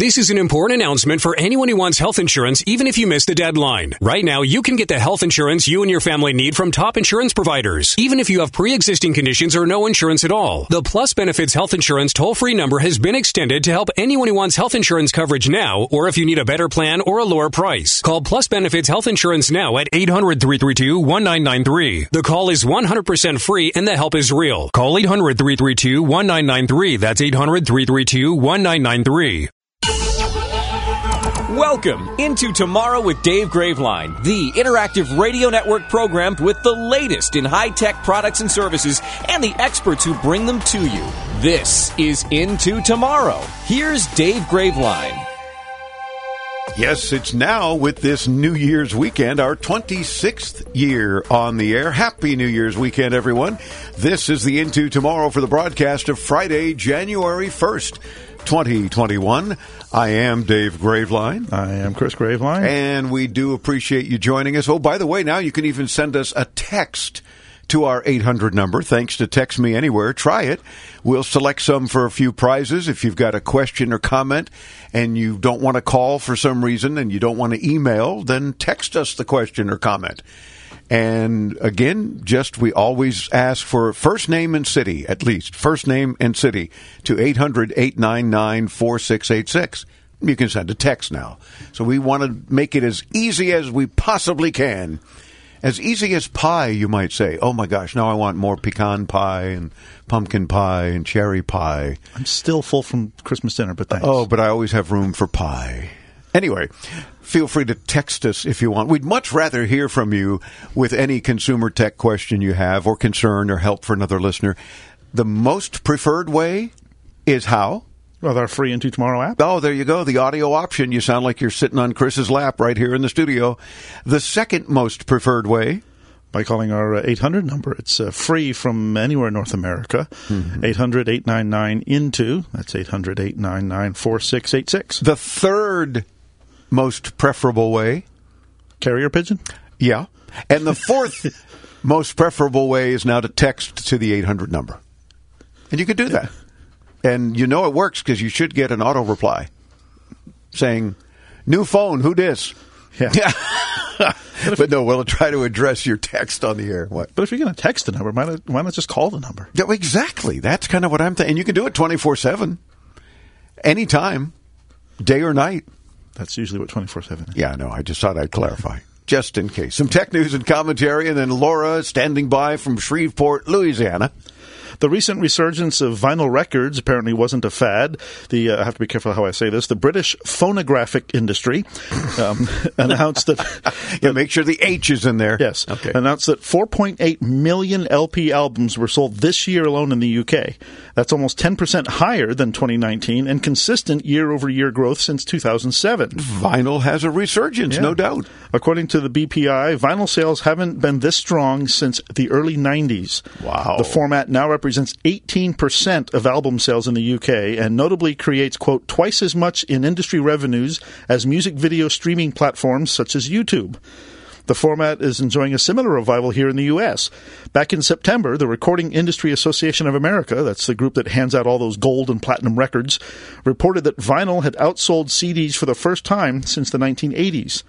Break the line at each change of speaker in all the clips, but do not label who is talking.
This is an important announcement for anyone who wants health insurance, even if you missed the deadline. Right now, you can get the health insurance you and your family need from top insurance providers, even if you have pre existing conditions or no insurance at all. The Plus Benefits Health Insurance toll free number has been extended to help anyone who wants health insurance coverage now, or if you need a better plan or a lower price. Call Plus Benefits Health Insurance now at 800 332 1993. The call is 100% free and the help is real. Call 800 332 1993. That's 800 332 1993.
Welcome into Tomorrow with Dave Graveline, the interactive radio network program with the latest in high tech products and services and the experts who bring them to you. This is Into Tomorrow. Here's Dave Graveline.
Yes, it's now with this New Year's weekend, our 26th year on the air. Happy New Year's weekend, everyone. This is the Into Tomorrow for the broadcast of Friday, January 1st. 2021. I am Dave Graveline.
I am Chris Graveline.
And we do appreciate you joining us. Oh, by the way, now you can even send us a text to our 800 number. Thanks to Text Me Anywhere. Try it. We'll select some for a few prizes. If you've got a question or comment and you don't want to call for some reason and you don't want to email, then text us the question or comment. And again, just we always ask for first name and city, at least first name and city to 800 899 4686. You can send a text now. So we want to make it as easy as we possibly can. As easy as pie, you might say. Oh my gosh, now I want more pecan pie and pumpkin pie and cherry pie.
I'm still full from Christmas dinner, but thanks.
Oh, but I always have room for pie. Anyway, feel free to text us if you want. We'd much rather hear from you with any consumer tech question you have or concern or help for another listener. The most preferred way is how?
With our free Into Tomorrow app.
Oh, there you go. The audio option. You sound like you're sitting on Chris's lap right here in the studio. The second most preferred way
by calling our uh, 800 number. It's uh, free from anywhere in North America. Mm-hmm. 800 899 INTO. That's 800 899 4686.
The third most preferable way?
Carrier pigeon?
Yeah. And the fourth most preferable way is now to text to the 800 number. And you can do that. And you know it works because you should get an auto reply saying, New phone, who dis?
Yeah.
but no, we'll try to address your text on the air. What?
But if you're going to text the number, why not, why not just call the number?
Yeah, exactly. That's kind of what I'm thinking. And you can do it 24 7, anytime, day or night.
That's usually what 24 7 is.
Yeah, no, I just thought I'd clarify. Just in case. Some tech news and commentary, and then Laura standing by from Shreveport, Louisiana.
The recent resurgence of vinyl records apparently wasn't a fad. The uh, I have to be careful how I say this. The British phonographic industry um, announced that.
yeah, make sure the H is in there.
Yes.
Okay.
Announced that 4.8 million LP albums were sold this year alone in the UK. That's almost 10% higher than 2019 and consistent year over year growth since 2007.
Vinyl has a resurgence, yeah. no doubt.
According to the BPI, vinyl sales haven't been this strong since the early 90s.
Wow.
The format now represents 18% of album sales in the UK and notably creates, quote, twice as much in industry revenues as music video streaming platforms such as YouTube. The format is enjoying a similar revival here in the U.S. Back in September, the Recording Industry Association of America, that's the group that hands out all those gold and platinum records, reported that vinyl had outsold CDs for the first time since the 1980s.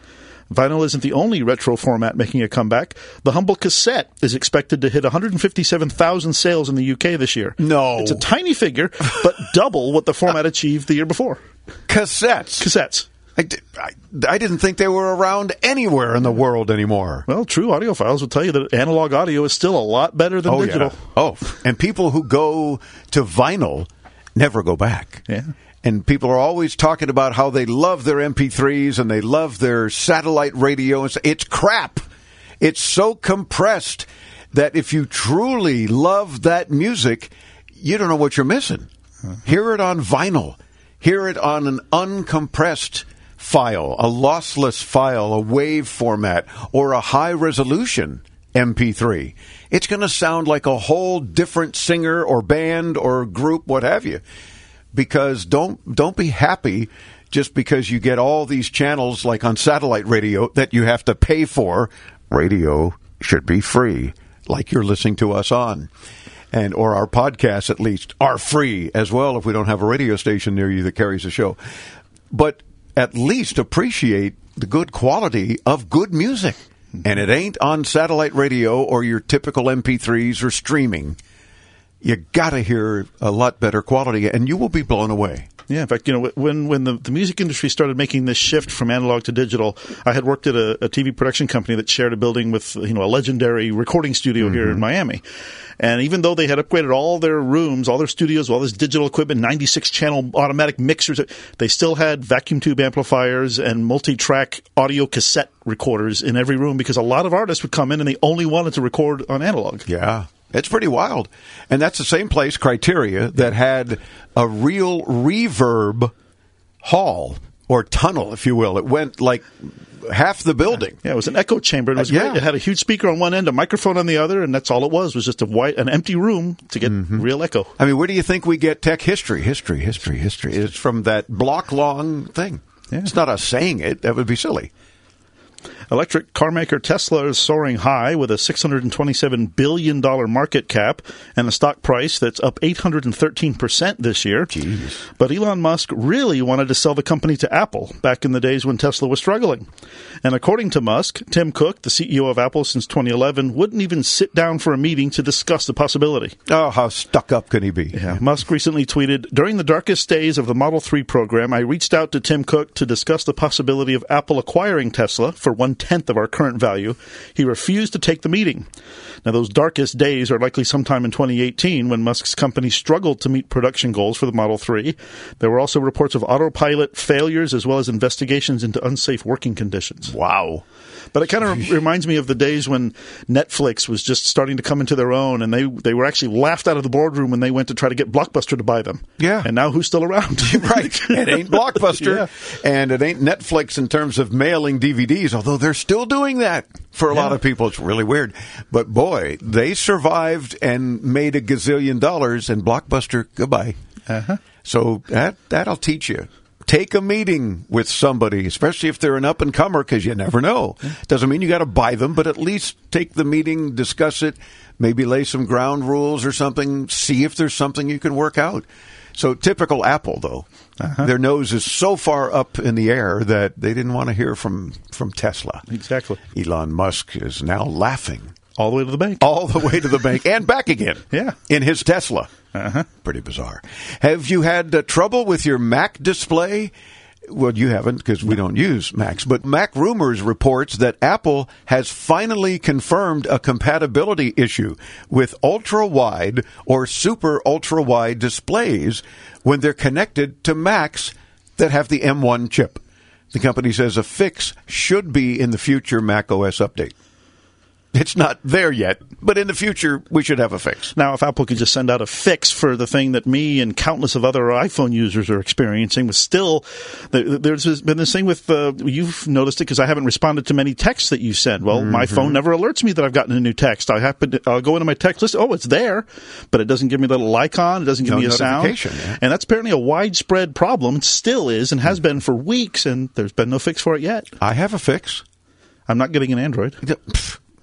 Vinyl isn't the only retro format making a comeback. The humble cassette is expected to hit 157,000 sales in the UK this year.
No.
It's a tiny figure, but double what the format achieved the year before.
Cassettes.
Cassettes.
I, I, I, didn't think they were around anywhere in the world anymore.
Well, true audiophiles will tell you that analog audio is still a lot better than
oh,
digital.
Yeah. Oh, and people who go to vinyl never go back.
Yeah
and people are always talking about how they love their MP3s and they love their satellite radio. It's crap. It's so compressed that if you truly love that music, you don't know what you're missing. Hear it on vinyl. Hear it on an uncompressed file, a lossless file, a wave format, or a high resolution MP3. It's going to sound like a whole different singer or band or group, what have you because don't don't be happy just because you get all these channels like on satellite radio that you have to pay for radio should be free, like you're listening to us on. And or our podcasts at least are free as well if we don't have a radio station near you that carries the show. But at least appreciate the good quality of good music. And it ain't on satellite radio or your typical MP3s or streaming. You got to hear a lot better quality and you will be blown away.
Yeah, in fact, you know, when when the, the music industry started making this shift from analog to digital, I had worked at a, a TV production company that shared a building with you know a legendary recording studio mm-hmm. here in Miami. And even though they had upgraded all their rooms, all their studios, all this digital equipment, 96 channel automatic mixers, they still had vacuum tube amplifiers and multi track audio cassette recorders in every room because a lot of artists would come in and they only wanted to record on analog.
Yeah. It's pretty wild. And that's the same place, Criteria, that had a real reverb hall or tunnel, if you will. It went like half the building.
Yeah, it was an echo chamber. It was uh, yeah. great. It had a huge speaker on one end, a microphone on the other, and that's all it was. Was just a white, an empty room to get mm-hmm. real echo.
I mean, where do you think we get tech history? History, history, history. It's from that block long thing. Yeah. It's not us saying it. That would be silly.
Electric car maker Tesla is soaring high with a $627 billion market cap and a stock price that's up 813% this year.
Jeez.
But Elon Musk really wanted to sell the company to Apple back in the days when Tesla was struggling. And according to Musk, Tim Cook, the CEO of Apple since 2011, wouldn't even sit down for a meeting to discuss the possibility.
Oh, how stuck up can he be?
Yeah. Musk recently tweeted During the darkest days of the Model 3 program, I reached out to Tim Cook to discuss the possibility of Apple acquiring Tesla for one tenth of our current value. He refused to take the meeting. Now, those darkest days are likely sometime in 2018 when Musk's company struggled to meet production goals for the Model 3. There were also reports of autopilot failures as well as investigations into unsafe working conditions.
Wow.
But it kind of reminds me of the days when Netflix was just starting to come into their own, and they they were actually laughed out of the boardroom when they went to try to get Blockbuster to buy them.
Yeah,
and now who's still around?
right, it ain't Blockbuster, yeah. and it ain't Netflix in terms of mailing DVDs. Although they're still doing that for a yeah. lot of people. It's really weird, but boy, they survived and made a gazillion dollars, and Blockbuster goodbye. Uh-huh. So that that'll teach you take a meeting with somebody, especially if they're an up and comer, because you never know. Doesn't mean you got to buy them, but at least take the meeting, discuss it, maybe lay some ground rules or something, see if there's something you can work out. So typical Apple, though, uh-huh. their nose is so far up in the air that they didn't want to hear from from Tesla.
Exactly.
Elon Musk is now laughing
all the way to the bank.
All the way to the bank and back again.
Yeah.
In his Tesla. Uh-huh. Pretty bizarre. Have you had uh, trouble with your Mac display? Well, you haven't because we don't use Macs, but MacRumors reports that Apple has finally confirmed a compatibility issue with ultra wide or super ultra wide displays when they're connected to Macs that have the M1 chip. The company says a fix should be in the future Mac OS update. It's not there yet, but in the future we should have a fix.
Now, if Apple could just send out a fix for the thing that me and countless of other iPhone users are experiencing, but still, there's been this thing with uh, you've noticed it because I haven't responded to many texts that you send. Well, mm-hmm. my phone never alerts me that I've gotten a new text. I happen to, I'll go into my text list. Oh, it's there, but it doesn't give me a little icon. It doesn't give no me a sound.
Yeah.
And that's apparently a widespread problem. It still is and has mm. been for weeks, and there's been no fix for it yet.
I have a fix.
I'm not getting an Android.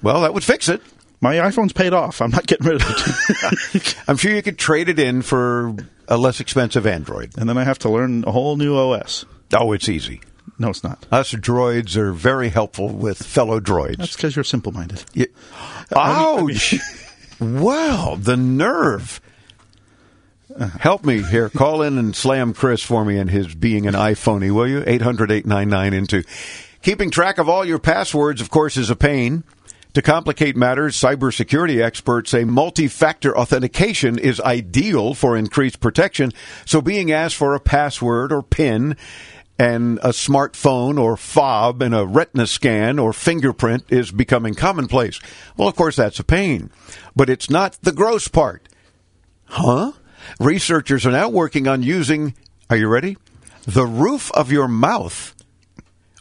Well, that would fix it.
My iPhone's paid off. I'm not getting rid of it.
I'm sure you could trade it in for a less expensive Android.
And then I have to learn a whole new OS.
Oh, it's easy.
No, it's not.
Us droids are very helpful with fellow droids.
That's because you're simple minded.
Yeah. Ouch! I mean, wow, the nerve. Uh-huh. Help me here. Call in and slam Chris for me and his being an iPhoney, will you? 800 899 into. Keeping track of all your passwords, of course, is a pain. To complicate matters, cybersecurity experts say multi-factor authentication is ideal for increased protection. So being asked for a password or PIN and a smartphone or fob and a retina scan or fingerprint is becoming commonplace. Well, of course, that's a pain, but it's not the gross part. Huh? Researchers are now working on using, are you ready? The roof of your mouth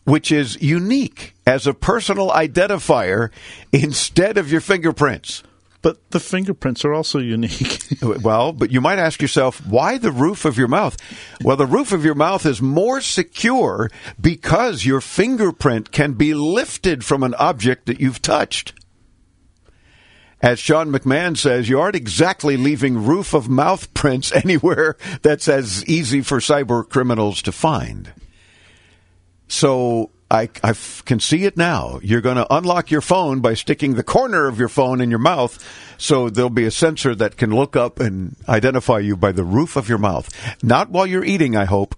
which is unique as a personal identifier instead of your fingerprints.
But the fingerprints are also unique.
well, but you might ask yourself, why the roof of your mouth? Well, the roof of your mouth is more secure because your fingerprint can be lifted from an object that you've touched. As Sean McMahon says, you aren't exactly leaving roof of mouth prints anywhere that's as easy for cyber criminals to find. So I, I can see it now. You're going to unlock your phone by sticking the corner of your phone in your mouth, so there'll be a sensor that can look up and identify you by the roof of your mouth. Not while you're eating, I hope.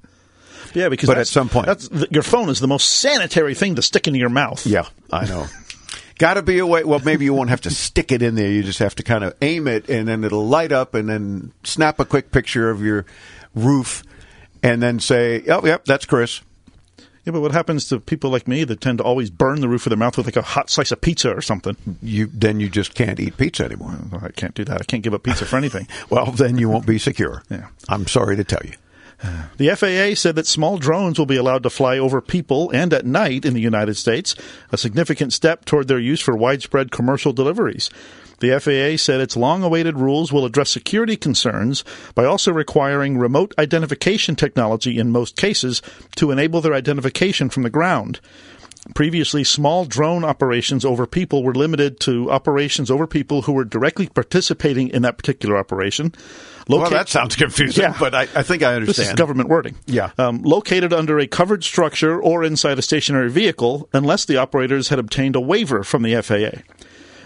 Yeah, because
but at some point,
your phone is the most sanitary thing to stick into your mouth.
Yeah, I know. Got to be a way. Well, maybe you won't have to stick it in there. You just have to kind of aim it, and then it'll light up, and then snap a quick picture of your roof, and then say, "Oh, yep, that's Chris."
Yeah, but what happens to people like me that tend to always burn the roof of their mouth with like a hot slice of pizza or something?
You then you just can't eat pizza anymore.
Well, I can't do that. I can't give up pizza for anything.
well, then you won't be secure.
Yeah.
I'm sorry to tell you.
The FAA said that small drones will be allowed to fly over people and at night in the United States, a significant step toward their use for widespread commercial deliveries. The FAA said its long awaited rules will address security concerns by also requiring remote identification technology in most cases to enable their identification from the ground. Previously, small drone operations over people were limited to operations over people who were directly participating in that particular operation.
Loca- well, that sounds confusing, yeah. but I, I, think I understand.
This is government wording.
Yeah.
Um, located under a covered structure or inside a stationary vehicle, unless the operators had obtained a waiver from the FAA.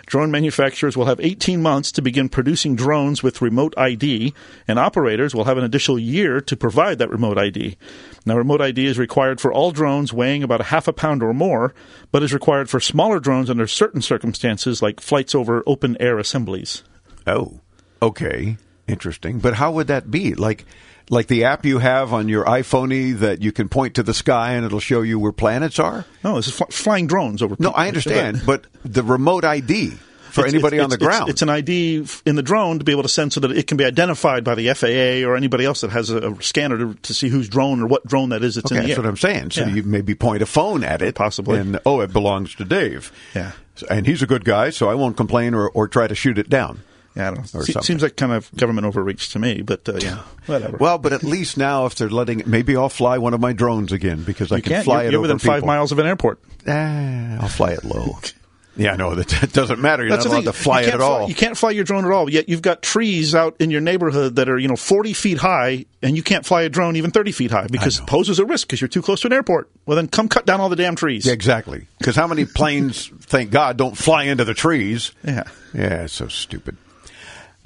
Drone manufacturers will have 18 months to begin producing drones with remote ID, and operators will have an additional year to provide that remote ID. Now, remote ID is required for all drones weighing about a half a pound or more, but is required for smaller drones under certain circumstances, like flights over open air assemblies.
Oh, okay. Interesting. But how would that be? Like, like the app you have on your iPhone that you can point to the sky and it'll show you where planets are?
No, this is fl- flying drones over.
No, I understand, but the remote ID for
it's,
anybody
it's,
on the ground.
It's, an ID in the drone to be able to send so that it can be identified by the FAA or anybody else that has a, a scanner to, to, see whose drone or what drone that is that's
okay,
in the
that's
air.
what I'm saying. So
yeah.
you maybe point a phone at it,
possibly,
and oh, it belongs to Dave.
Yeah,
and he's a good guy, so I won't complain or, or try to shoot it down.
Yeah, I don't know. Se- seems like kind of government overreach to me, but uh, yeah, whatever.
Well, but at least now, if they're letting, maybe I'll fly one of my drones again because I
you
can fly
you're,
it
you're
over
within
people.
five miles of an airport.
Ah, I'll fly it low. Yeah, no, that doesn't matter. You're
That's
not allowed to fly
it
at
fly,
all.
You can't fly your drone at all. Yet you've got trees out in your neighborhood that are you know 40 feet high, and you can't fly a drone even 30 feet high because it poses a risk because you're too close to an airport. Well, then come cut down all the damn trees.
Yeah, exactly. Because how many planes, thank God, don't fly into the trees?
Yeah.
Yeah, it's so stupid.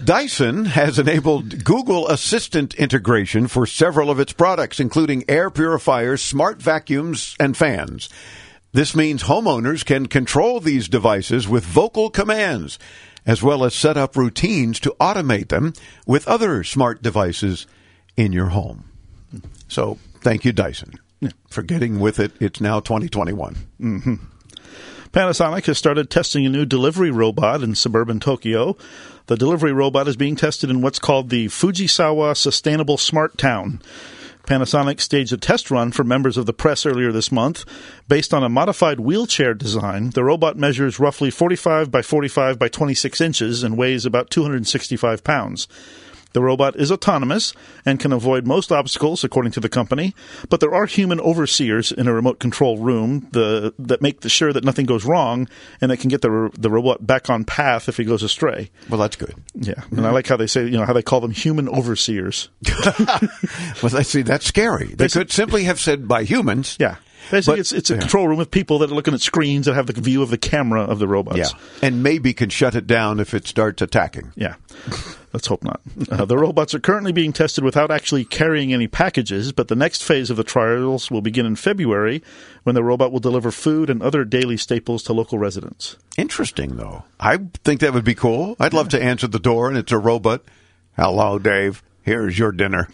Dyson has enabled Google Assistant integration for several of its products, including air purifiers, smart vacuums, and fans. This means homeowners can control these devices with vocal commands, as well as set up routines to automate them with other smart devices in your home. So, thank you, Dyson, for getting with it. It's now 2021.
Mm-hmm. Panasonic has started testing a new delivery robot in suburban Tokyo. The delivery robot is being tested in what's called the Fujisawa Sustainable Smart Town. Panasonic staged a test run for members of the press earlier this month. Based on a modified wheelchair design, the robot measures roughly 45 by 45 by 26 inches and weighs about 265 pounds. The robot is autonomous and can avoid most obstacles, according to the company, but there are human overseers in a remote control room the, that make sure that nothing goes wrong and that can get the, the robot back on path if he goes astray.
Well, that's good.
Yeah. Mm-hmm. And I like how they say, you know, how they call them human overseers.
well, I see, that's scary. They could simply have said by humans.
Yeah. Basically, but, it's, it's a yeah. control room with people that are looking at screens that have the view of the camera of the robots.
Yeah. And maybe can shut it down if it starts attacking.
Yeah. Let's hope not. Uh, the robots are currently being tested without actually carrying any packages, but the next phase of the trials will begin in February when the robot will deliver food and other daily staples to local residents.
Interesting, though. I think that would be cool. I'd love to answer the door and it's a robot. Hello, Dave. Here's your dinner.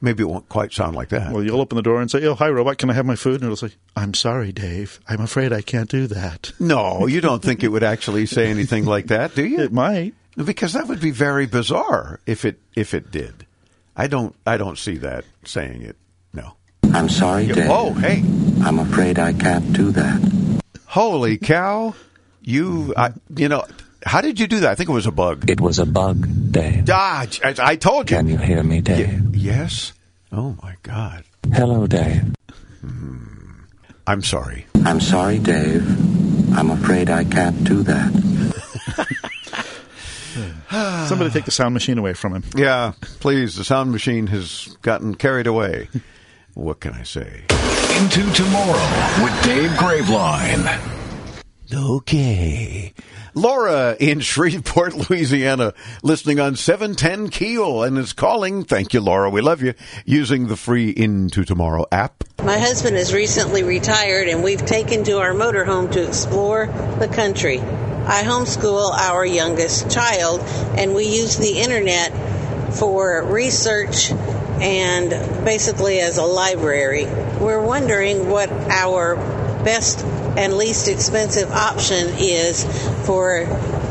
Maybe it won't quite sound like that.
Well, you'll open the door and say, "Oh, hi, robot. Can I have my food?" And it'll say, "I'm sorry, Dave. I'm afraid I can't do that."
No, you don't think it would actually say anything like that, do you?
It might,
because that would be very bizarre if it if it did. I don't I don't see that saying it. No.
I'm sorry, Dave.
Oh, hey.
I'm afraid I can't do that.
Holy cow! You, I, you know, How did you do that? I think it was a bug.
It was a bug, Dave.
Ah, I, I told you.
Can you hear me, Dave?
Y- yes. Oh my God.
Hello, Dave.
I'm sorry.
I'm sorry, Dave. I'm afraid I can't do that.
Somebody take the sound machine away from him.
Yeah, please. The sound machine has gotten carried away. What can I say?
Into Tomorrow with Dave Graveline.
Okay. Laura in Shreveport, Louisiana, listening on 710 KEEL and is calling. Thank you, Laura. We love you. Using the free Into Tomorrow app.
My husband is recently retired, and we've taken to our motorhome to explore the country. I homeschool our youngest child, and we use the internet for research and basically as a library. We're wondering what our best and least expensive option is for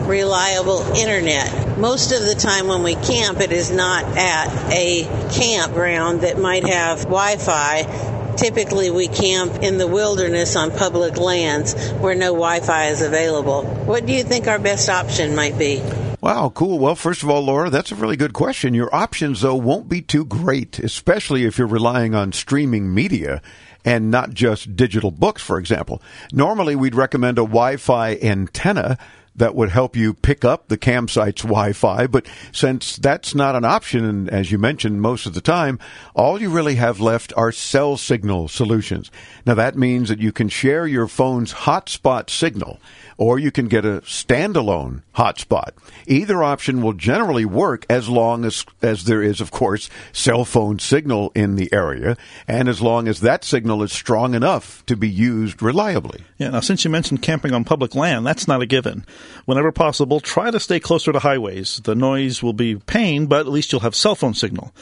reliable internet. Most of the time when we camp, it is not at a campground that might have Wi Fi. Typically, we camp in the wilderness on public lands where no Wi Fi is available. What do you think our best option might be?
Wow, cool. Well, first of all, Laura, that's a really good question. Your options, though, won't be too great, especially if you're relying on streaming media and not just digital books, for example. Normally, we'd recommend a Wi Fi antenna that would help you pick up the campsite's Wi-Fi. But since that's not an option, and as you mentioned, most of the time, all you really have left are cell signal solutions. Now that means that you can share your phone's hotspot signal, or you can get a standalone hotspot. Either option will generally work as long as, as there is, of course, cell phone signal in the area, and as long as that signal is strong enough to be used reliably.
Yeah, now since you mentioned camping on public land, that's not a given. Whenever possible, try to stay closer to highways. The noise will be pain, but at least you'll have cell phone signal.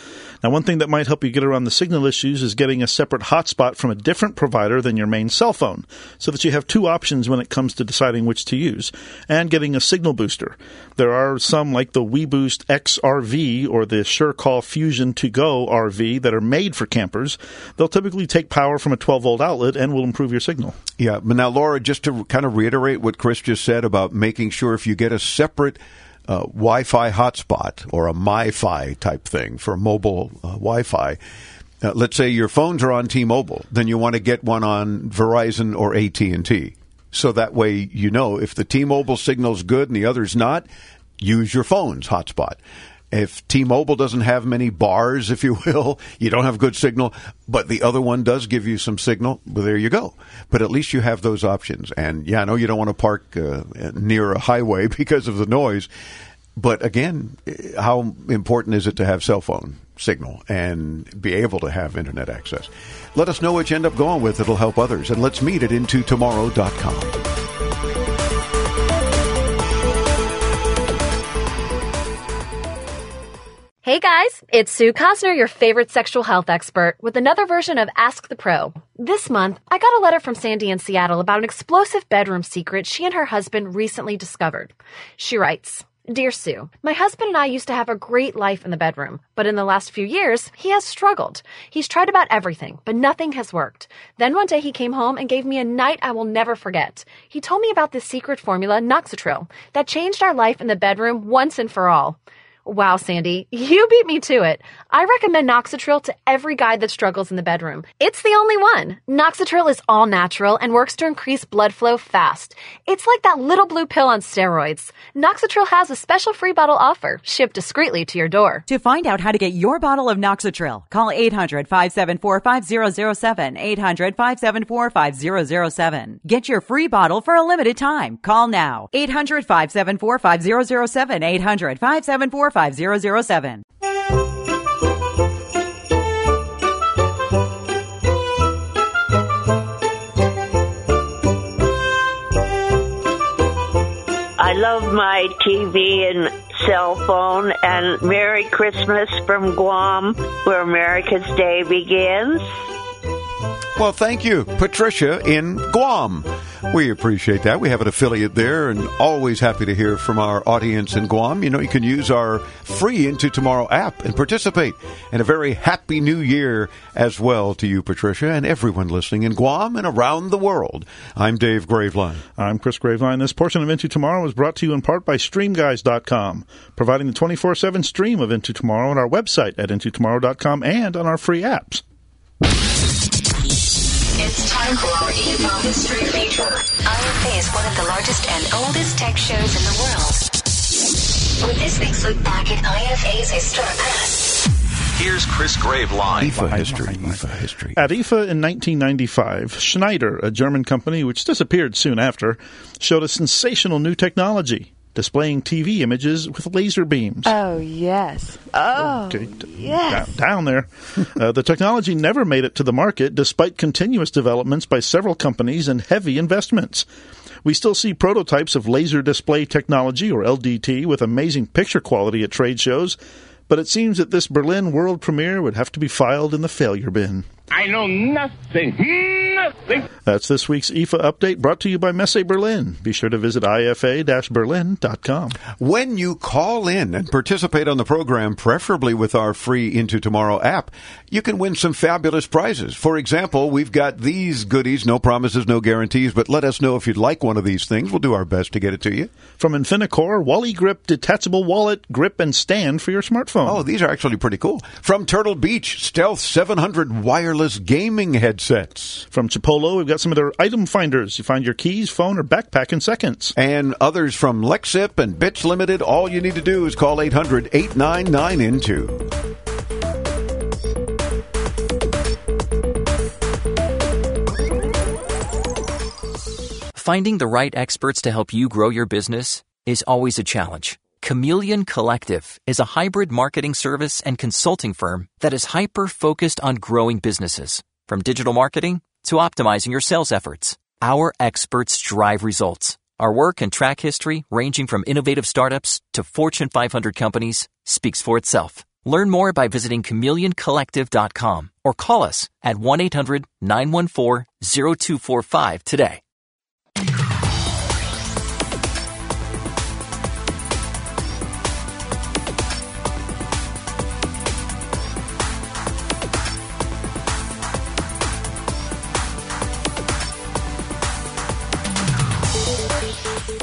Now, one thing that might help you get around the signal issues is getting a separate hotspot from a different provider than your main cell phone, so that you have two options when it comes to deciding which to use, and getting a signal booster. There are some like the WeBoost XRV or the SureCall Fusion To Go RV that are made for campers. They'll typically take power from a 12 volt outlet and will improve your signal.
Yeah, but now, Laura, just to kind of reiterate what Chris just said about making sure if you get a separate uh, Wi-Fi hotspot or a MiFi type thing for mobile uh, Wi-Fi. Uh, let's say your phones are on T-Mobile, then you want to get one on Verizon or AT&T. So that way you know if the T-Mobile signal's good and the other's not, use your phone's hotspot. If T-Mobile doesn't have many bars, if you will, you don't have good signal, but the other one does give you some signal, well, there you go. But at least you have those options. And yeah, I know you don't want to park uh, near a highway because of the noise, but again, how important is it to have cell phone signal and be able to have internet access? Let us know what you end up going with. It'll help others. And let's meet at intotomorrow.com.
Hey guys, it's Sue Cosner, your favorite sexual health expert, with another version of Ask the Pro. This month, I got a letter from Sandy in Seattle about an explosive bedroom secret she and her husband recently discovered. She writes, Dear Sue, my husband and I used to have a great life in the bedroom, but in the last few years, he has struggled. He's tried about everything, but nothing has worked. Then one day he came home and gave me a night I will never forget. He told me about this secret formula, Noxatril, that changed our life in the bedroom once and for all. Wow, Sandy, you beat me to it. I recommend Noxatril to every guy that struggles in the bedroom. It's the only one. Noxatril is all natural and works to increase blood flow fast. It's like that little blue pill on steroids. Noxatril has a special free bottle offer, shipped discreetly to your door.
To find out how to get your bottle of Noxatril, call 800-574-5007, 800-574-5007. Get your free bottle for a limited time. Call now. 800-574-5007, 800-574 5007.
I love my TV and cell phone and Merry Christmas from Guam, where America's Day begins.
Well, thank you, Patricia in Guam. We appreciate that. We have an affiliate there and always happy to hear from our audience in Guam. You know, you can use our free Into Tomorrow app and participate And a very happy new year as well to you, Patricia, and everyone listening in Guam and around the world. I'm Dave Graveline.
I'm Chris Graveline. This portion of Into Tomorrow is brought to you in part by StreamGuys.com, providing the 24 7 stream of Into Tomorrow on our website at IntoTomorrow.com and on our free apps.
It's time for our IFA History Feature. IFA is one of the largest and oldest tech shows in the world. With this week's look back at IFA's historic past.
Here's Chris Graveline.
IFA history. IFA history.
At IFA in 1995, Schneider, a German company which disappeared soon after, showed a sensational new technology displaying TV images with laser beams.
Oh, yes. Oh,
Okay, d-
yes.
down, down there. uh, the technology never made it to the market despite continuous developments by several companies and heavy investments. We still see prototypes of laser display technology, or LDT, with amazing picture quality at trade shows, but it seems that this Berlin world premiere would have to be filed in the failure bin.
I know nothing.
That's this week's IFA update brought to you by Messe Berlin. Be sure to visit ifa-berlin.com.
When you call in and participate on the program, preferably with our free Into Tomorrow app, you can win some fabulous prizes. For example, we've got these goodies, no promises, no guarantees, but let us know if you'd like one of these things. We'll do our best to get it to you.
From Infinicore, Wally Grip detachable wallet, grip, and stand for your smartphone.
Oh, these are actually pretty cool. From Turtle Beach, Stealth 700 wireless gaming headsets.
From Chipolo, we've got some of their item finders. You find your keys, phone, or backpack in seconds.
And others from Lexip and Bits Limited. All you need to do is call 800 899 INTO.
Finding the right experts to help you grow your business is always a challenge. Chameleon Collective is a hybrid marketing service and consulting firm that is hyper focused on growing businesses, from digital marketing to optimizing your sales efforts. Our experts drive results. Our work and track history, ranging from innovative startups to Fortune 500 companies, speaks for itself. Learn more by visiting chameleoncollective.com or call us at 1 800 914 0245 today.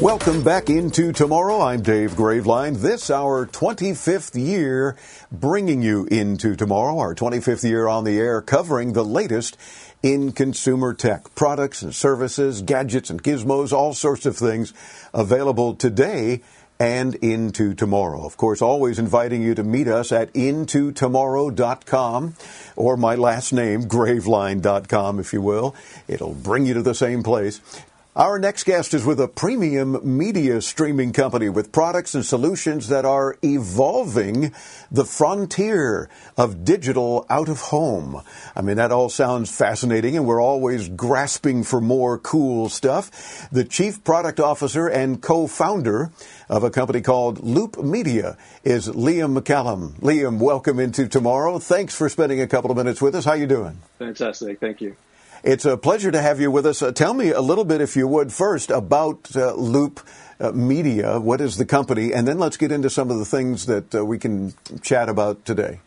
Welcome back into tomorrow. I'm Dave Graveline. This our 25th year bringing you into tomorrow, our 25th year on the air covering the latest in consumer tech, products and services, gadgets and gizmos, all sorts of things available today and into tomorrow. Of course, always inviting you to meet us at intotomorrow.com or my last name, graveline.com, if you will. It'll bring you to the same place. Our next guest is with a premium media streaming company with products and solutions that are evolving the frontier of digital out of home. I mean, that all sounds fascinating and we're always grasping for more cool stuff. The chief product officer and co-founder of a company called Loop Media is Liam McCallum. Liam, welcome into tomorrow. Thanks for spending a couple of minutes with us. How are you doing?
Fantastic. Thank you.
It's a pleasure to have you with us. Uh, tell me a little bit, if you would, first about uh, Loop uh, Media. What is the company? And then let's get into some of the things that uh, we can chat about today.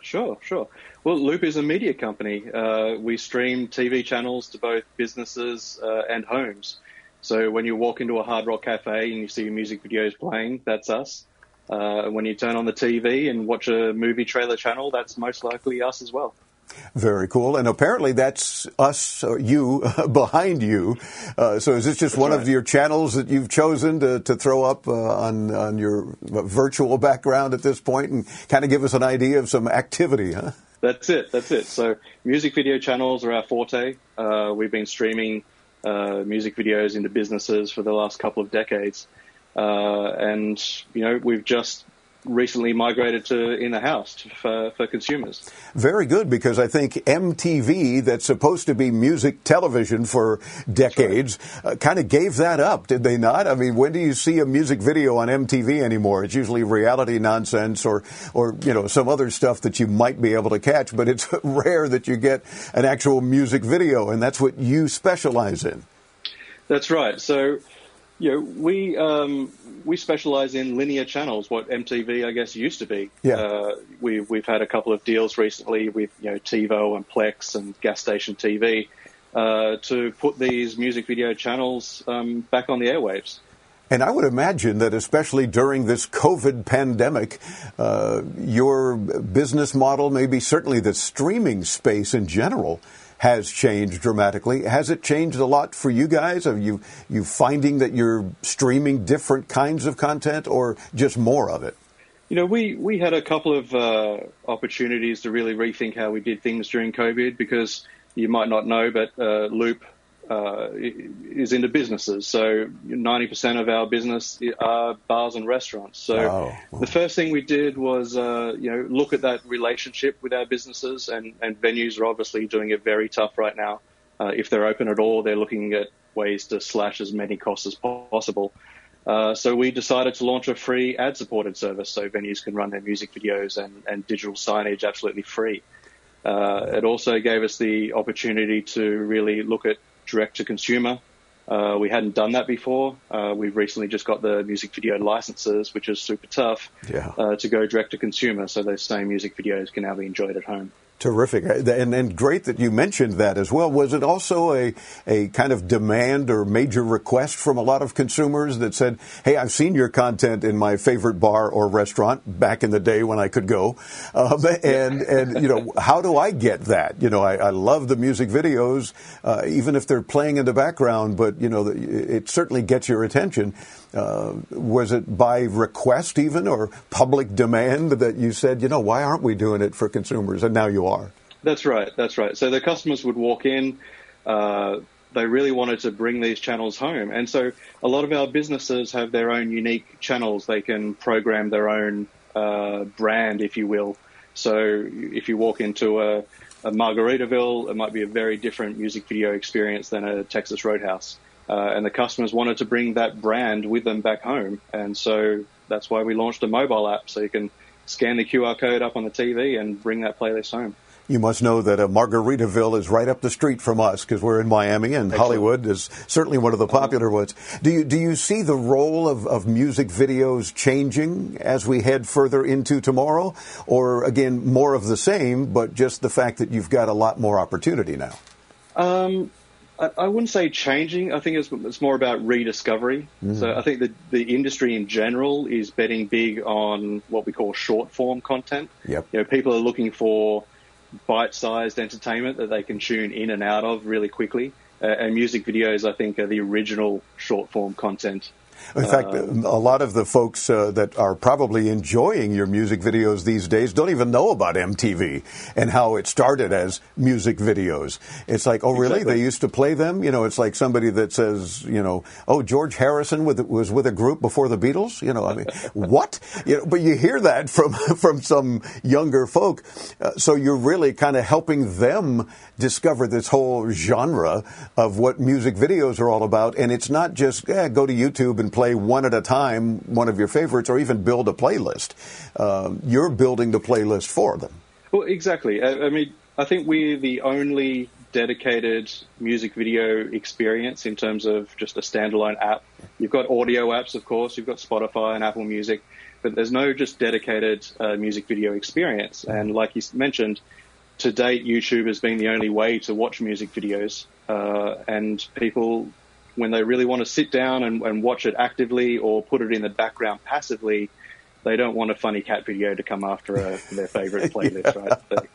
Sure, sure. Well, Loop is a media company. Uh, we stream TV channels to both businesses uh, and homes. So when you walk into a Hard Rock Cafe and you see music videos playing, that's us. when you turn on the TV and watch a movie trailer channel, that's most likely us as well.
Very cool. And apparently that's us, or you, behind you. Uh, so is this just
That's
one
right.
of your channels that you've chosen to, to throw up uh, on, on your virtual background at this point and kind of give us an idea of some activity, huh?
That's it. That's it. So music video channels are our forte. Uh, we've been streaming uh, music videos into businesses for the last couple of decades, uh, and you know we've just recently migrated to in the house for, for consumers.
Very good, because I think MTV, that's supposed to be music television for decades, uh, kind of gave that up, did they not? I mean, when do you see a music video on MTV anymore? It's usually reality nonsense or, or you know, some other stuff that you might be able to catch, but it's rare that you get an actual music video, and that's what you specialize in.
That's right. So, you know, we um, we specialize in linear channels, what MTV I guess used to be.
Yeah.
Uh, we we've had a couple of deals recently with you know TiVo and Plex and gas station TV uh, to put these music video channels um, back on the airwaves.
And I would imagine that, especially during this COVID pandemic, uh, your business model, maybe certainly the streaming space in general, has changed dramatically. Has it changed a lot for you guys? Are you you finding that you're streaming different kinds of content, or just more of it?
You know, we, we had a couple of uh, opportunities to really rethink how we did things during COVID because you might not know, but uh, Loop uh, is into businesses. So 90% of our business are bars and restaurants. So
Oh.
the first thing we did was, uh, you know, look at that relationship with our businesses and, and venues are obviously doing it very tough right now. Uh, if they're open at all, they're looking at ways to slash as many costs as possible. Uh, so we decided to launch a free ad-supported service so venues can run their music videos and, and digital signage absolutely free. Uh, it also gave us the opportunity to really look at direct to consumer. Uh, we hadn't done that before. Uh, we've recently just got the music video licenses, which is super tough,
Yeah.
uh, to go direct to consumer. So those same music videos can now be enjoyed at home.
Terrific, and and great that you mentioned that as well. Was it also a a kind of demand or major request from a lot of consumers that said, "Hey, I've seen your content in my favorite bar or restaurant back in the day when I could go, um, and and you know, how do I get that? You know, I, I love the music videos, uh, even if they're playing in the background, but you know, it certainly gets your attention." Uh, was it by request even or public demand that you said, you know, why aren't we doing it for consumers? And now you are.
That's right. That's right. So the customers would walk in. Uh, they really wanted to bring these channels home, and so a lot of our businesses have their own unique channels. They can program their own uh, brand, if you will. So if you walk into a, a Margaritaville, it might be a very different music video experience than a Texas Roadhouse. Uh, and the customers wanted to bring that brand with them back home, and so that's why we launched a mobile app, so you can scan the QR code up on the TV and bring that playlist home.
You must know that uh, Margaritaville is right up the street from us because we're in Miami, and Hollywood is certainly one of the popular ones. Do you do you see the role of, of music videos changing as we head further into tomorrow, or again more of the same, but just the fact that you've got a lot more opportunity now?
Um, I, I wouldn't say changing. I think it's, it's more about rediscovery.
Mhm.
So I think that the industry in general is betting big on what we call short form content.
Yep.
You know, people are looking for bite-sized entertainment that they can tune in and out of really quickly. Uh, and music videos, I think, are the original short form content.
In fact,
Um,
a lot of the folks uh, that are probably enjoying your music videos these days don't even know about MTV and how it started as music videos. It's like, oh, really?
Exactly.
They used to play them? You know, it's like somebody that says, you know, oh, George Harrison with, was with a group before the Beatles. You know, I mean, what? You know, but you hear that from from some younger folk. Uh, so you're really kind of helping them discover this whole genre of what music videos are all about. And it's not just eh, go to YouTube and play one at a time, one of your favorites, or even build a playlist. Um, you're building the playlist for them.
Well, exactly. I, I mean, I think we're the only dedicated music video experience in terms of just a standalone app. You've got audio apps, of course. You've got Spotify and Apple Music, but there's no just dedicated uh, music video experience. And like you mentioned, to date, YouTube has been the only way to watch music videos, uh, and people, when they really want to sit down and, and watch it actively or put it in the background passively, they don't want a funny cat video to come after a, their favorite playlist, right?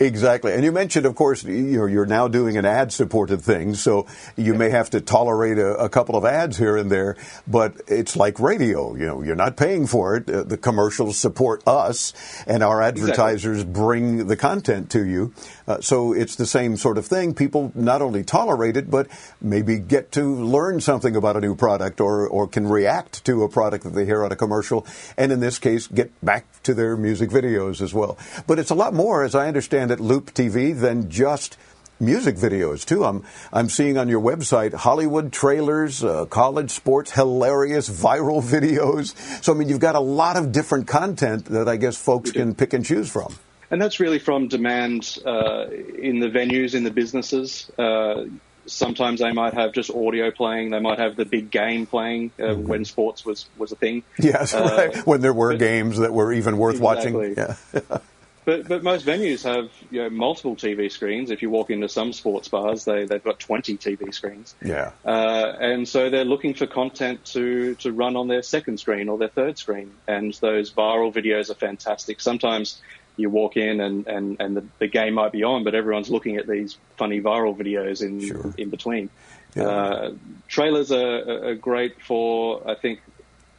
Exactly. And you mentioned, of course, you're, you're now doing an ad supported thing, so you may have to tolerate a, a couple of ads here and there, but it's like radio. You know, you're not paying for it. Uh, the commercials support us, and our advertisers bring the content to you. Uh, so it's the same sort of thing. People not only tolerate it, but maybe get to learn something about a new product or, or can react to a product that they hear on a commercial, and in this case, get back to their music videos as well. But it's a lot more, as I understand it, Loop TV, than just music videos too. I'm I'm seeing on your website Hollywood trailers, uh, college sports, hilarious viral videos. So I mean, you've got a lot of different content that I guess folks can pick and choose from.
And that's really from demand uh, in the venues, in the businesses. Uh, sometimes they might have just audio playing. They might have the big game playing uh, mm-hmm. when sports was was a thing.
Yes, uh, right. When there were games that were even worth
exactly.
watching. Yeah.
but but most venues have you know, multiple TV screens. If you walk into some sports bars, they they've got twenty TV screens.
Yeah.
Uh, and so they're looking for content to to run on their second screen or their third screen. And those viral videos are fantastic. Sometimes you walk in and, and, and the, the, game might be on, but everyone's looking at these funny viral videos in
sure.
in between. Yeah. Uh, trailers are, are, great for, I think,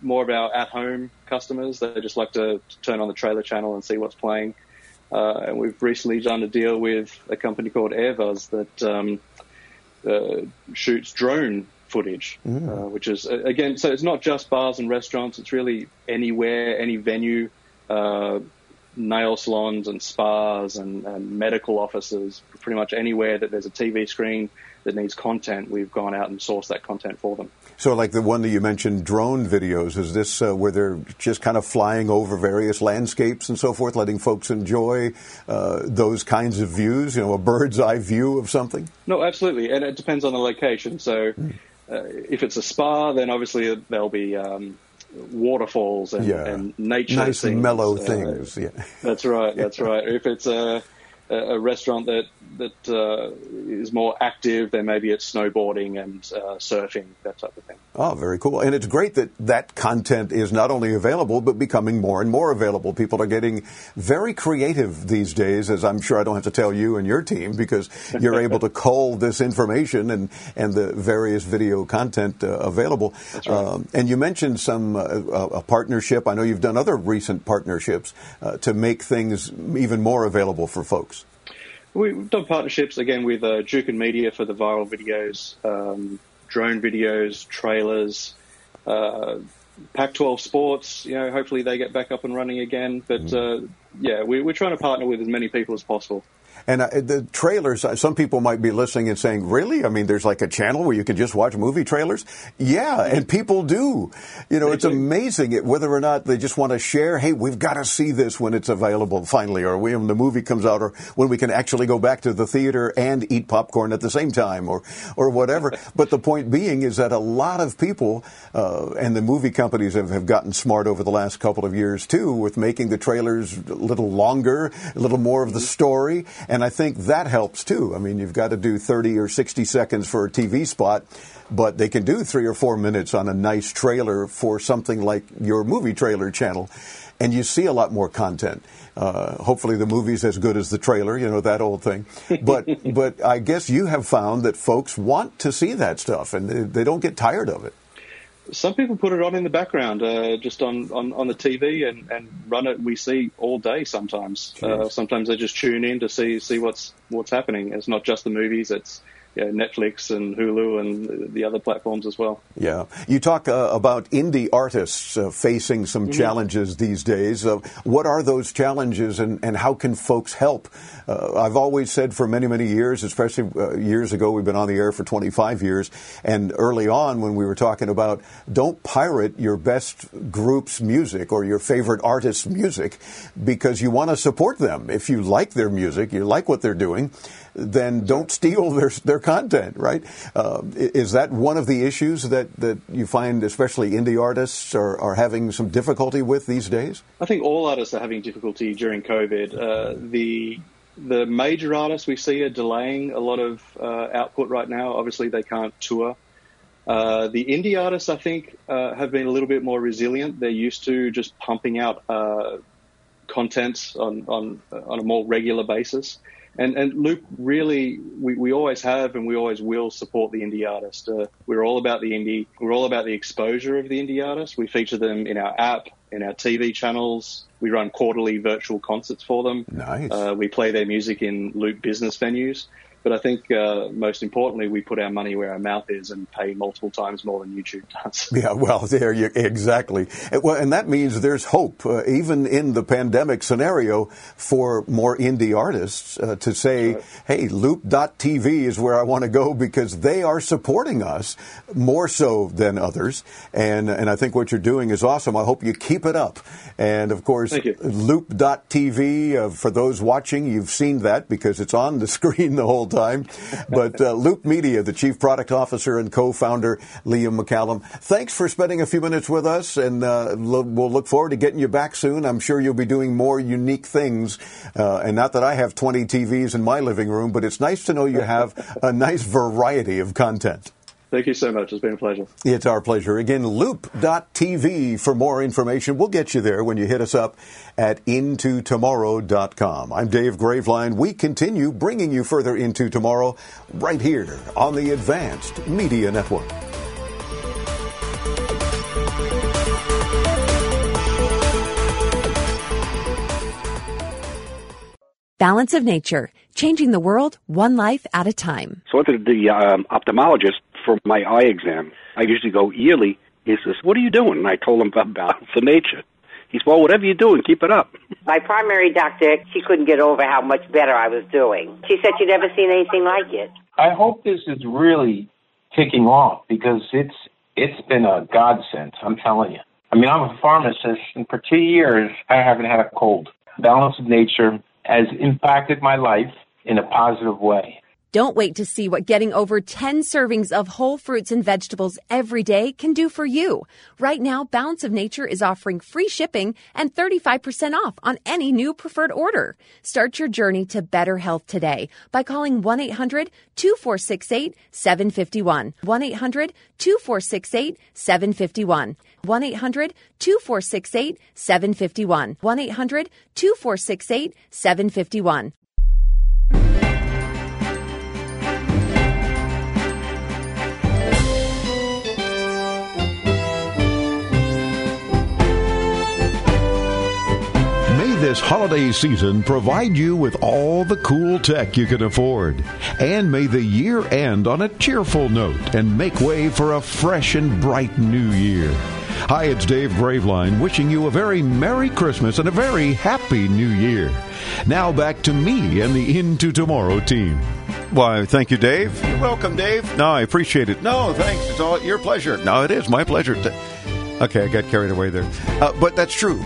more of our at home customers. They just like to turn on the trailer channel and see what's playing. Uh, and we've recently done a deal with a company called Airbuzz that um, uh, shoots drone footage, mm. Uh, which is, again, so it's not just bars and restaurants, it's really anywhere, any venue. Nail salons and spas and, and, medical offices, pretty much anywhere that there's a TV screen that needs content, we've gone out and sourced that content for them.
So, like the one that you mentioned, drone videos, is this uh, where they're just kind of flying over various landscapes and so forth, letting folks enjoy uh, those kinds of views, you know, a bird's eye view of something?
No, absolutely. And it depends on the location. So, uh, if it's a spa, then obviously there'll be um, waterfalls and,
yeah.
and nature
nice
things.
mellow uh, things. Yeah,
that's right. That's right. If it's a a restaurant that that uh, is more active, then maybe it's snowboarding and uh, surfing, that type of thing.
Oh, very cool. And it's great that that content is not only available, but becoming more and more available. People are getting very creative these days, as I'm sure I don't have to tell you and your team, because you're able to cull this information and, and the various video content uh, available.
Right. Um,
and you mentioned some uh, a partnership. I know you've done other recent partnerships uh, to make things even more available for folks.
We've done partnerships again with uh, and Media for the viral videos, um, drone videos, trailers, uh, Pac-12 sports. You know, hopefully they get back up and running again. But mm-hmm. uh, yeah, we, we're trying to partner with as many people as possible.
And uh, the trailers, uh, some people might be listening and saying, really? I mean, there's like a channel where you can just watch movie trailers? Yeah, and people do. You know, it's amazing whether or not they just want to share, hey, we've got to see this when it's available finally, or when the movie comes out, or when we can actually go back to the theater and eat popcorn at the same time, or, or whatever. but the point being is that a lot of people, uh, and the movie companies have, have gotten smart over the last couple of years too, with making the trailers a little longer, a little more of the story. And I think that helps too. I mean, you've got to do 30 or 60 seconds for a TV spot, but they can do three or four minutes on a nice trailer for something like your movie trailer channel. And you see a lot more content. Uh, hopefully, the movie's as good as the trailer, you know, that old thing. But, but I guess you have found that folks want to see that stuff and they, they don't get tired of it
some people put it on in the background, uh, just on, on, on the TV and, and run it. We see all day sometimes. Uh, sometimes they just tune in to see see what's what's happening. It's not just the movies; it's Netflix and Hulu and the other platforms as well.
Yeah. You talk uh, about indie artists uh, facing some mm-hmm. challenges these days. Uh, what are those challenges and, and how can folks help? Uh, I've always said for many, many years, especially uh, years ago, we've been on the air for 25 years, and early on when we were talking about don't pirate your best group's music or your favorite artist's music because you want to support them. If you like their music, you like what they're doing, then don't steal their their content, right? Uh, is that one of the issues that, that you find, especially indie artists, are, are having some difficulty with these days?
I think all artists are having difficulty during COVID. Uh, the the major artists we see are delaying a lot of uh, output right now. Obviously, they can't tour. Uh, the indie artists, I think, uh, have been a little bit more resilient. They're used to just pumping out uh, content on, on on a more regular basis. And, and Loop really, we, we always have and we always will support the indie artist. Uh, we're all about the indie. We're all about the exposure of the indie artist. We feature them in our app, in our TV channels. We run quarterly virtual concerts for them.
Nice.
Uh, we play their music in Loop business venues. But I think uh, most importantly, we put our money where our mouth is and pay multiple times more than YouTube does.
Yeah, well, there you exactly. Well, and that means there's hope, uh, even in the pandemic scenario, for more indie artists uh, to say, "Hey, Loop.tv is where I want to go because they are supporting us more so than others." And and I think what you're doing is awesome. I hope you keep it up. And of course, Loop.tv uh, for those watching, you've seen that because it's on the screen the whole time time. But uh, Loop Media, the chief product officer and co-founder Liam McCallum, thanks for spending a few minutes with us, and uh, lo- we'll look forward to getting you back soon. I'm sure you'll be doing more unique things. Uh, and not that I have 20 TVs in my living room, but it's nice to know you have a nice variety of content.
Thank you so much. It's been a pleasure.
It's our pleasure. Again, loop.tv for more information. We'll get you there when you hit us up at intotomorrow.com. I'm Dave Graveline. We continue bringing you further into tomorrow right here on the Advanced Media Network.
Balance of Nature, changing the world one life at a time.
So I went to the um, ophthalmologist for my eye exam. I usually go yearly. He says, "What are you doing?" And I told him about balance of nature. He said, "Well, whatever you're doing, keep it up."
My primary doctor, she couldn't get over how much better I was doing. She said she'd never seen anything like it.
I hope this is really taking off because it's it's been a godsend. I'm telling you. I mean, I'm a pharmacist, and for two years I haven't had a cold. Balance of nature has impacted my life in a positive way.
Don't wait to see what getting over 10 servings of whole fruits and vegetables every day can do for you. Right now, Balance of Nature is offering free shipping and 35% off on any new preferred order. Start your journey to better health today by calling 1 800 2468 751. 1 800 2468 751. 1 800 2468 751. 1 800 2468 751.
This holiday season provide you with all the cool tech you can afford. And may the year end on a cheerful note and make way for a fresh and bright new year. Hi, it's Dave Graveline wishing you a very Merry Christmas and a very Happy New Year. Now back to me and the Into Tomorrow team. Why, thank you, Dave. You're welcome, Dave. No, I appreciate it. No, thanks. It's all your pleasure. No, it is my pleasure. To... Okay, I got carried away there. Uh, but that's true.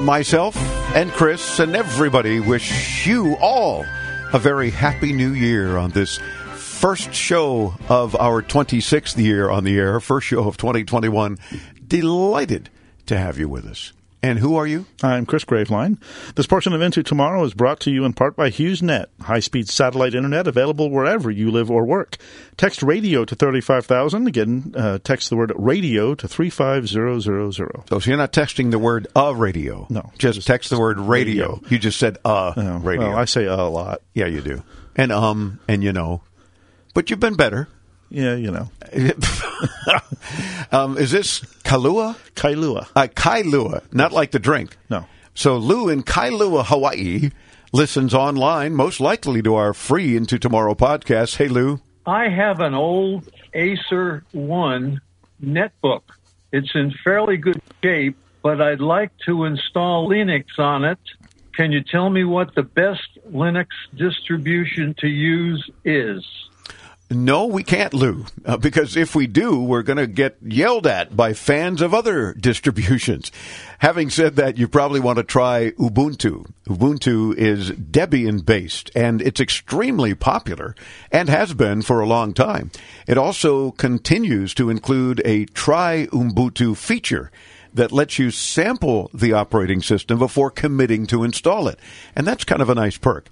Myself and Chris and everybody wish you all a very happy new year on this first show of our 26th year on the air, first show of 2021. Delighted to have you with us. And who are you?
I'm Chris Graveline. This portion of Into Tomorrow is brought to you in part by HughesNet, high speed satellite internet available wherever you live or work. Text radio to 35000. Again, uh, text the word radio to 35000.
So, so you're not texting the word a radio.
No.
Just, just text the word radio. radio. You just said uh
oh,
radio.
Well, I say uh a lot.
Yeah, you do. And um and you know. But you've been better.
Yeah, you know.
um, is this Kailua?
Kailua.
Uh, Kailua, not like the drink.
No.
So Lou in Kailua, Hawaii, listens online, most likely to our free Into Tomorrow podcast. Hey, Lou.
I have an old Acer One netbook. It's in fairly good shape, but I'd like to install Linux on it. Can you tell me what the best Linux distribution to use is?
No, we can't, Lou, uh, because if we do, we're going to get yelled at by fans of other distributions. Having said that, you probably want to try Ubuntu. Ubuntu is Debian based and it's extremely popular and has been for a long time. It also continues to include a try Ubuntu feature that lets you sample the operating system before committing to install it. And that's kind of a nice perk.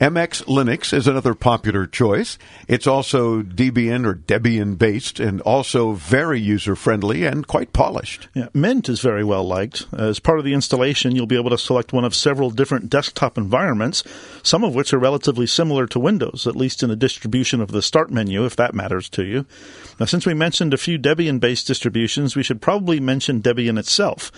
MX Linux is another popular choice. It's also Debian or Debian based and also very user friendly and quite polished.
Yeah, Mint is very well liked. Uh, as part of the installation, you'll be able to select one of several different desktop environments, some of which are relatively similar to Windows, at least in the distribution of the start menu, if that matters to you. Now, since we mentioned a few Debian based distributions, we should probably mention Debian itself.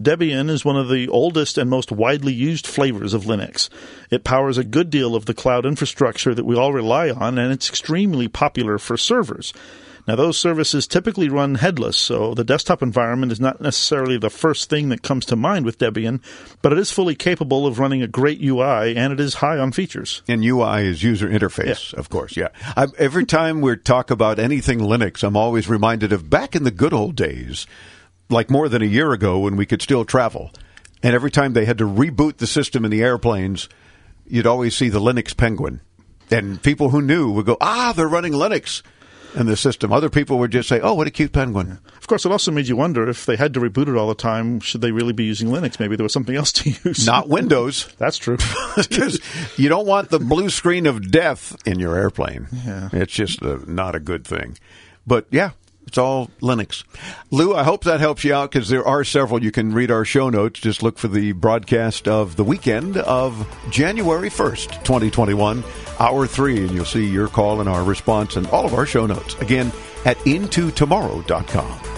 Debian is one of the oldest and most widely used flavors of Linux. It powers a good deal of the cloud infrastructure that we all rely on, and it's extremely popular for servers. Now, those services typically run headless, so the desktop environment is not necessarily the first thing that comes to mind with Debian, but it is fully capable of running a great UI, and it is high on features.
And UI is user interface, yeah. of course, yeah. I, every time we talk about anything Linux, I'm always reminded of back in the good old days like more than a year ago when we could still travel. And every time they had to reboot the system in the airplanes, you'd always see the Linux penguin. And people who knew would go, ah, they're running Linux in the system. Other people would just say, oh, what a cute penguin.
Of course, it also made you wonder if they had to reboot it all the time, should they really be using Linux? Maybe there was something else to use.
Not Windows.
That's true.
Because you don't want the blue screen of death in your airplane.
Yeah.
It's just a, not a good thing. But yeah, it's all Linux. Lou, I hope that helps you out because there are several. You can read our show notes. Just look for the broadcast of the weekend of January 1st, 2021, hour three, and you'll see your call and our response and all of our show notes. Again, at intotomorrow.com.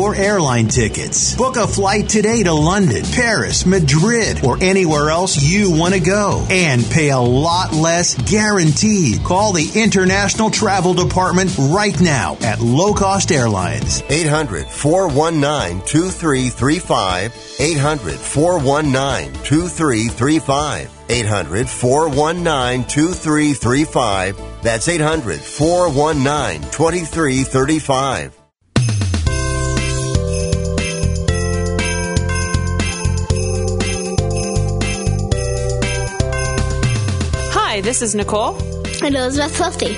airline tickets. Book a flight today to London, Paris, Madrid, or anywhere else you want to go and pay a lot less guaranteed. Call the International Travel Department right now at Low Cost Airlines.
800 419 2335. 800 419 2335. 800 419 2335. That's 800 419 2335.
Hi, this is Nicole.
And Elizabeth Swifty.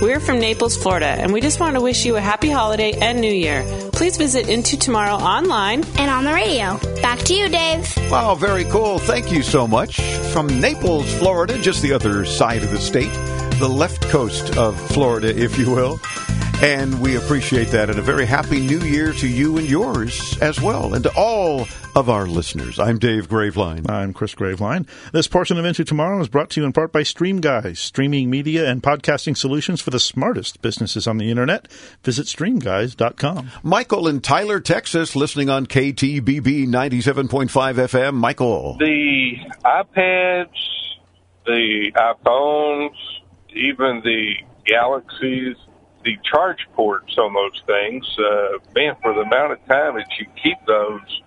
We're from Naples, Florida, and we just want to wish you a happy holiday and new year. Please visit Into Tomorrow online
and on the radio. Back to you, Dave.
Wow, very cool. Thank you so much. From Naples, Florida, just the other side of the state, the left coast of Florida, if you will. And we appreciate that. And a very happy new year to you and yours as well, and to all of our listeners. I'm Dave Graveline.
I'm Chris Graveline. This portion of Into Tomorrow is brought to you in part by Stream Guys, streaming media and podcasting solutions for the smartest businesses on the internet. Visit streamguys.com.
Michael in Tyler, Texas, listening on KTBB 97.5 FM. Michael.
The iPads, the iPhones, even the Galaxies, the charge ports on those things, uh, man, for the amount of time that you keep those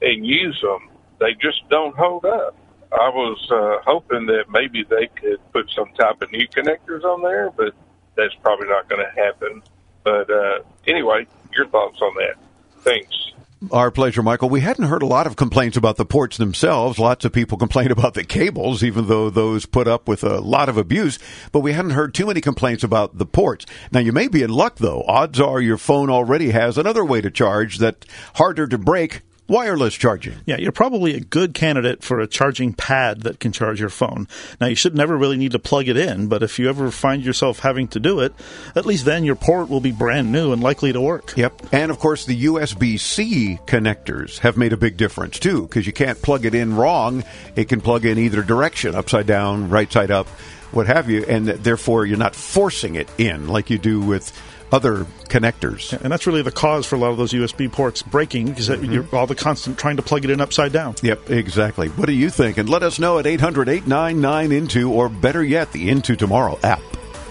and use them, they just don't hold up. I was uh, hoping that maybe they could put some type of new connectors on there, but that's probably not going to happen. But uh, anyway, your thoughts on that? Thanks.
Our pleasure, Michael. We hadn't heard a lot of complaints about the ports themselves. Lots of people complain about the cables, even though those put up with a lot of abuse. But we hadn't heard too many complaints about the ports. Now, you may be in luck, though. Odds are your phone already has another way to charge that harder to break wireless charging.
Yeah, you're probably a good candidate for a charging pad that can charge your phone. Now, you should never really need to plug it in, but if you ever find yourself having to do it, at least then your port will be brand new and likely to work.
Yep. And of course, the USB C connectors have made a big difference too, because you can't plug it in wrong. It can plug in either direction, upside down, right side up, what have you, and therefore you're not forcing it in like you do with other connectors.
And that's really the cause for a lot of those USB ports breaking because mm-hmm. you're all the constant trying to plug it in upside down.
Yep, exactly. What do you think? And let us know at 800 899 Into, or better yet, the Into Tomorrow app.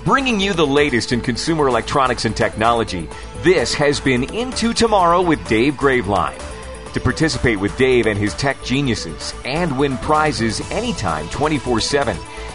Bringing you the latest in consumer electronics and technology, this has been Into Tomorrow with Dave Graveline. To participate with Dave and his tech geniuses and win prizes anytime 24 7,